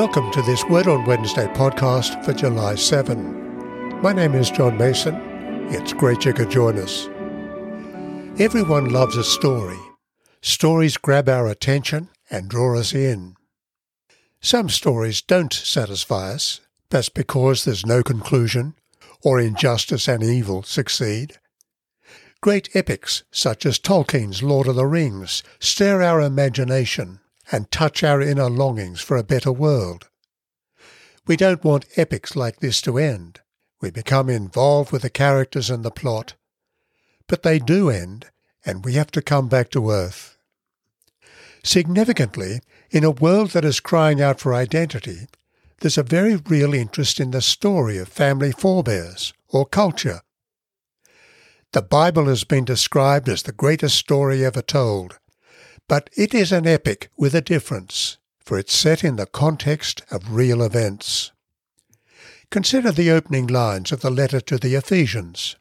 Welcome to this Word on Wednesday podcast for July 7. My name is John Mason. It's great you could join us. Everyone loves a story. Stories grab our attention and draw us in. Some stories don't satisfy us. That's because there's no conclusion, or injustice and evil succeed. Great epics, such as Tolkien's Lord of the Rings, stir our imagination and touch our inner longings for a better world. We don't want epics like this to end. We become involved with the characters and the plot. But they do end, and we have to come back to earth. Significantly, in a world that is crying out for identity, there's a very real interest in the story of family forebears or culture. The Bible has been described as the greatest story ever told, but it is an epic with a difference, for it's set in the context of real events. Consider the opening lines of the letter to the Ephesians.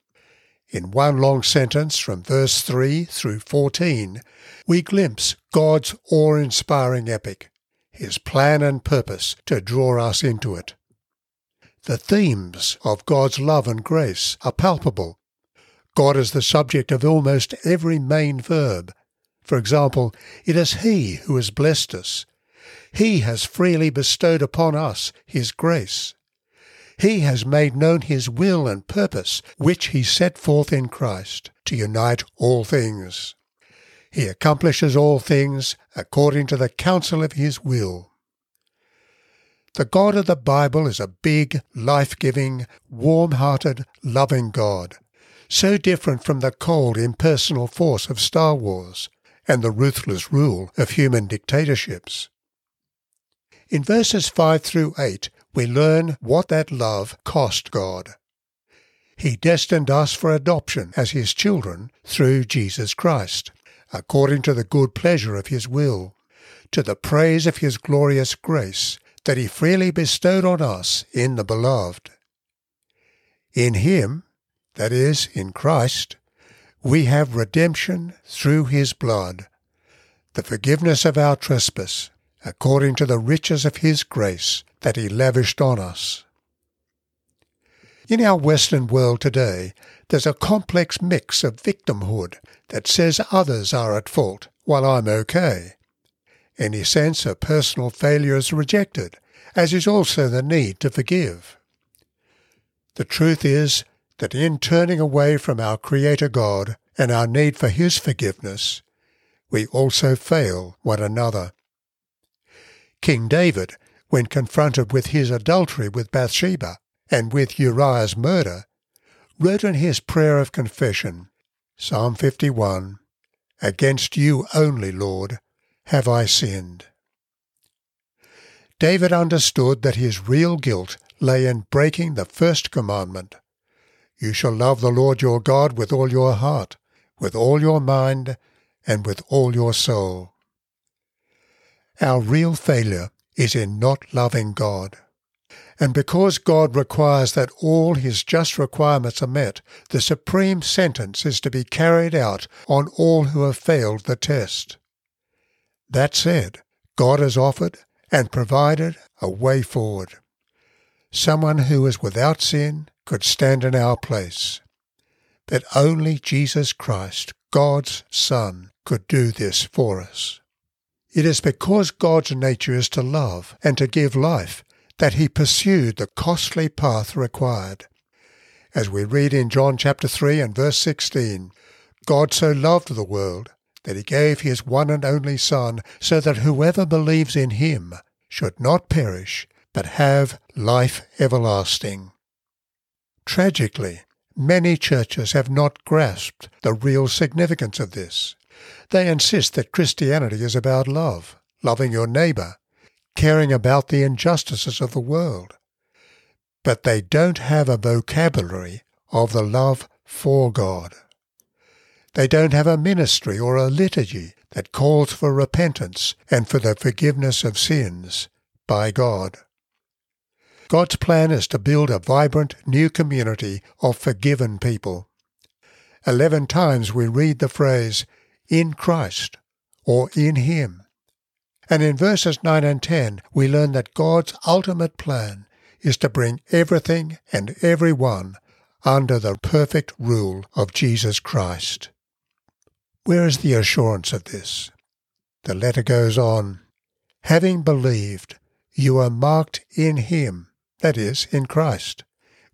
In one long sentence from verse 3 through 14, we glimpse God's awe inspiring epic, his plan and purpose to draw us into it. The themes of God's love and grace are palpable. God is the subject of almost every main verb, for example, it is He who has blessed us. He has freely bestowed upon us His grace. He has made known His will and purpose, which He set forth in Christ, to unite all things. He accomplishes all things according to the counsel of His will. The God of the Bible is a big, life-giving, warm-hearted, loving God, so different from the cold, impersonal force of Star Wars and the ruthless rule of human dictatorships. In verses 5 through 8, we learn what that love cost God. He destined us for adoption as His children through Jesus Christ, according to the good pleasure of His will, to the praise of His glorious grace that He freely bestowed on us in the Beloved. In Him, that is, in Christ, we have redemption through his blood, the forgiveness of our trespass, according to the riches of his grace that he lavished on us. In our Western world today, there's a complex mix of victimhood that says others are at fault while I'm okay. Any sense of personal failure is rejected, as is also the need to forgive. The truth is that in turning away from our Creator God and our need for His forgiveness, we also fail one another. King David, when confronted with his adultery with Bathsheba and with Uriah's murder, wrote in his prayer of confession, Psalm 51, Against you only, Lord, have I sinned. David understood that his real guilt lay in breaking the first commandment, you shall love the Lord your God with all your heart, with all your mind, and with all your soul. Our real failure is in not loving God. And because God requires that all his just requirements are met, the supreme sentence is to be carried out on all who have failed the test. That said, God has offered and provided a way forward. Someone who is without sin could stand in our place. that only Jesus Christ, God's Son, could do this for us. It is because God's nature is to love and to give life that he pursued the costly path required. As we read in John chapter 3 and verse 16, God so loved the world that he gave his one and only Son, so that whoever believes in him should not perish, but have life everlasting. Tragically, many churches have not grasped the real significance of this. They insist that Christianity is about love, loving your neighbour, caring about the injustices of the world. But they don't have a vocabulary of the love for God. They don't have a ministry or a liturgy that calls for repentance and for the forgiveness of sins by God. God's plan is to build a vibrant new community of forgiven people. Eleven times we read the phrase, in Christ, or in Him. And in verses 9 and 10, we learn that God's ultimate plan is to bring everything and everyone under the perfect rule of Jesus Christ. Where is the assurance of this? The letter goes on, having believed, you are marked in him, that is, in Christ,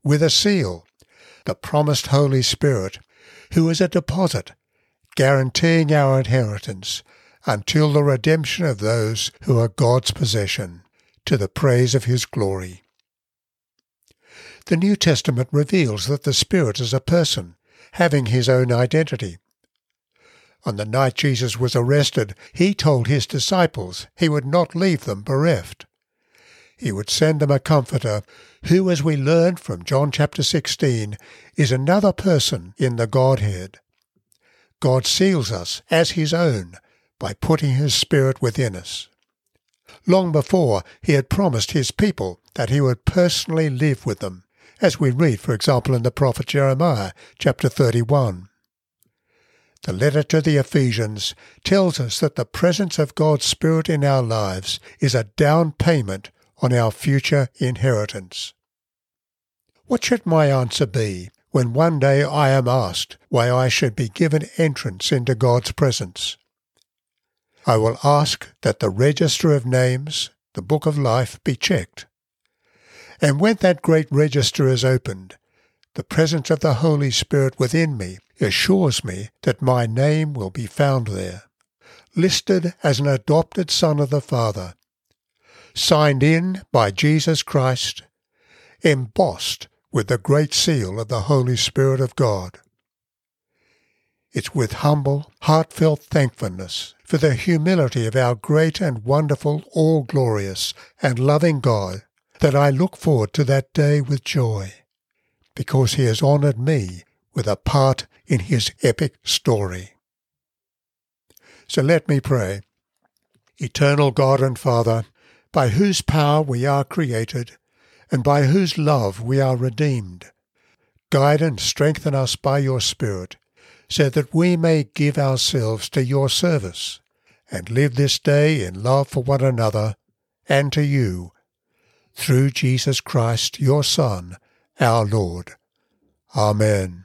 with a seal, the promised Holy Spirit, who is a deposit, guaranteeing our inheritance until the redemption of those who are God's possession, to the praise of his glory. The New Testament reveals that the Spirit is a person, having his own identity. On the night Jesus was arrested, he told his disciples he would not leave them bereft. He would send them a comforter, who, as we learn from John chapter 16, is another person in the Godhead. God seals us as his own by putting his Spirit within us. Long before, he had promised his people that he would personally live with them, as we read, for example, in the prophet Jeremiah, chapter 31. The letter to the Ephesians tells us that the presence of God's Spirit in our lives is a down payment on our future inheritance. What should my answer be when one day I am asked why I should be given entrance into God's presence? I will ask that the register of names, the book of life, be checked. And when that great register is opened, the presence of the Holy Spirit within me assures me that my name will be found there, listed as an adopted son of the Father, signed in by Jesus Christ, embossed with the great seal of the Holy Spirit of God. It's with humble, heartfelt thankfulness for the humility of our great and wonderful, all glorious and loving God that I look forward to that day with joy, because He has honoured me with a part in His epic story. So let me pray. Eternal God and Father, by whose power we are created, and by whose love we are redeemed, guide and strengthen us by your Spirit so that we may give ourselves to your service and live this day in love for one another and to you, through Jesus Christ, your Son, our Lord. Amen.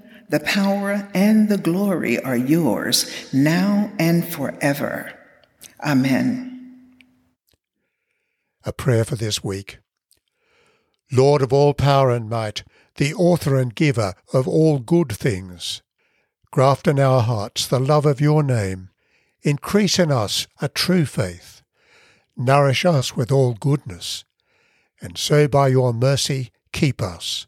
the power, and the glory are yours, now and forever. Amen. A prayer for this week. Lord of all power and might, the author and giver of all good things, graft in our hearts the love of your name, increase in us a true faith, nourish us with all goodness, and so by your mercy keep us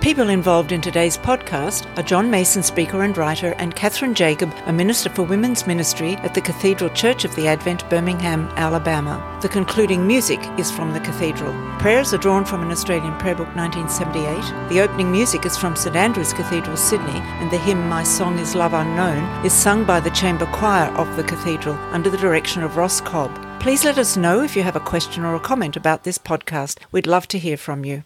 People involved in today's podcast are John Mason, speaker and writer, and Catherine Jacob, a minister for women's ministry at the Cathedral Church of the Advent, Birmingham, Alabama. The concluding music is from the cathedral. Prayers are drawn from an Australian prayer book 1978. The opening music is from St Andrew's Cathedral, Sydney, and the hymn My Song is Love Unknown is sung by the chamber choir of the cathedral under the direction of Ross Cobb. Please let us know if you have a question or a comment about this podcast. We'd love to hear from you.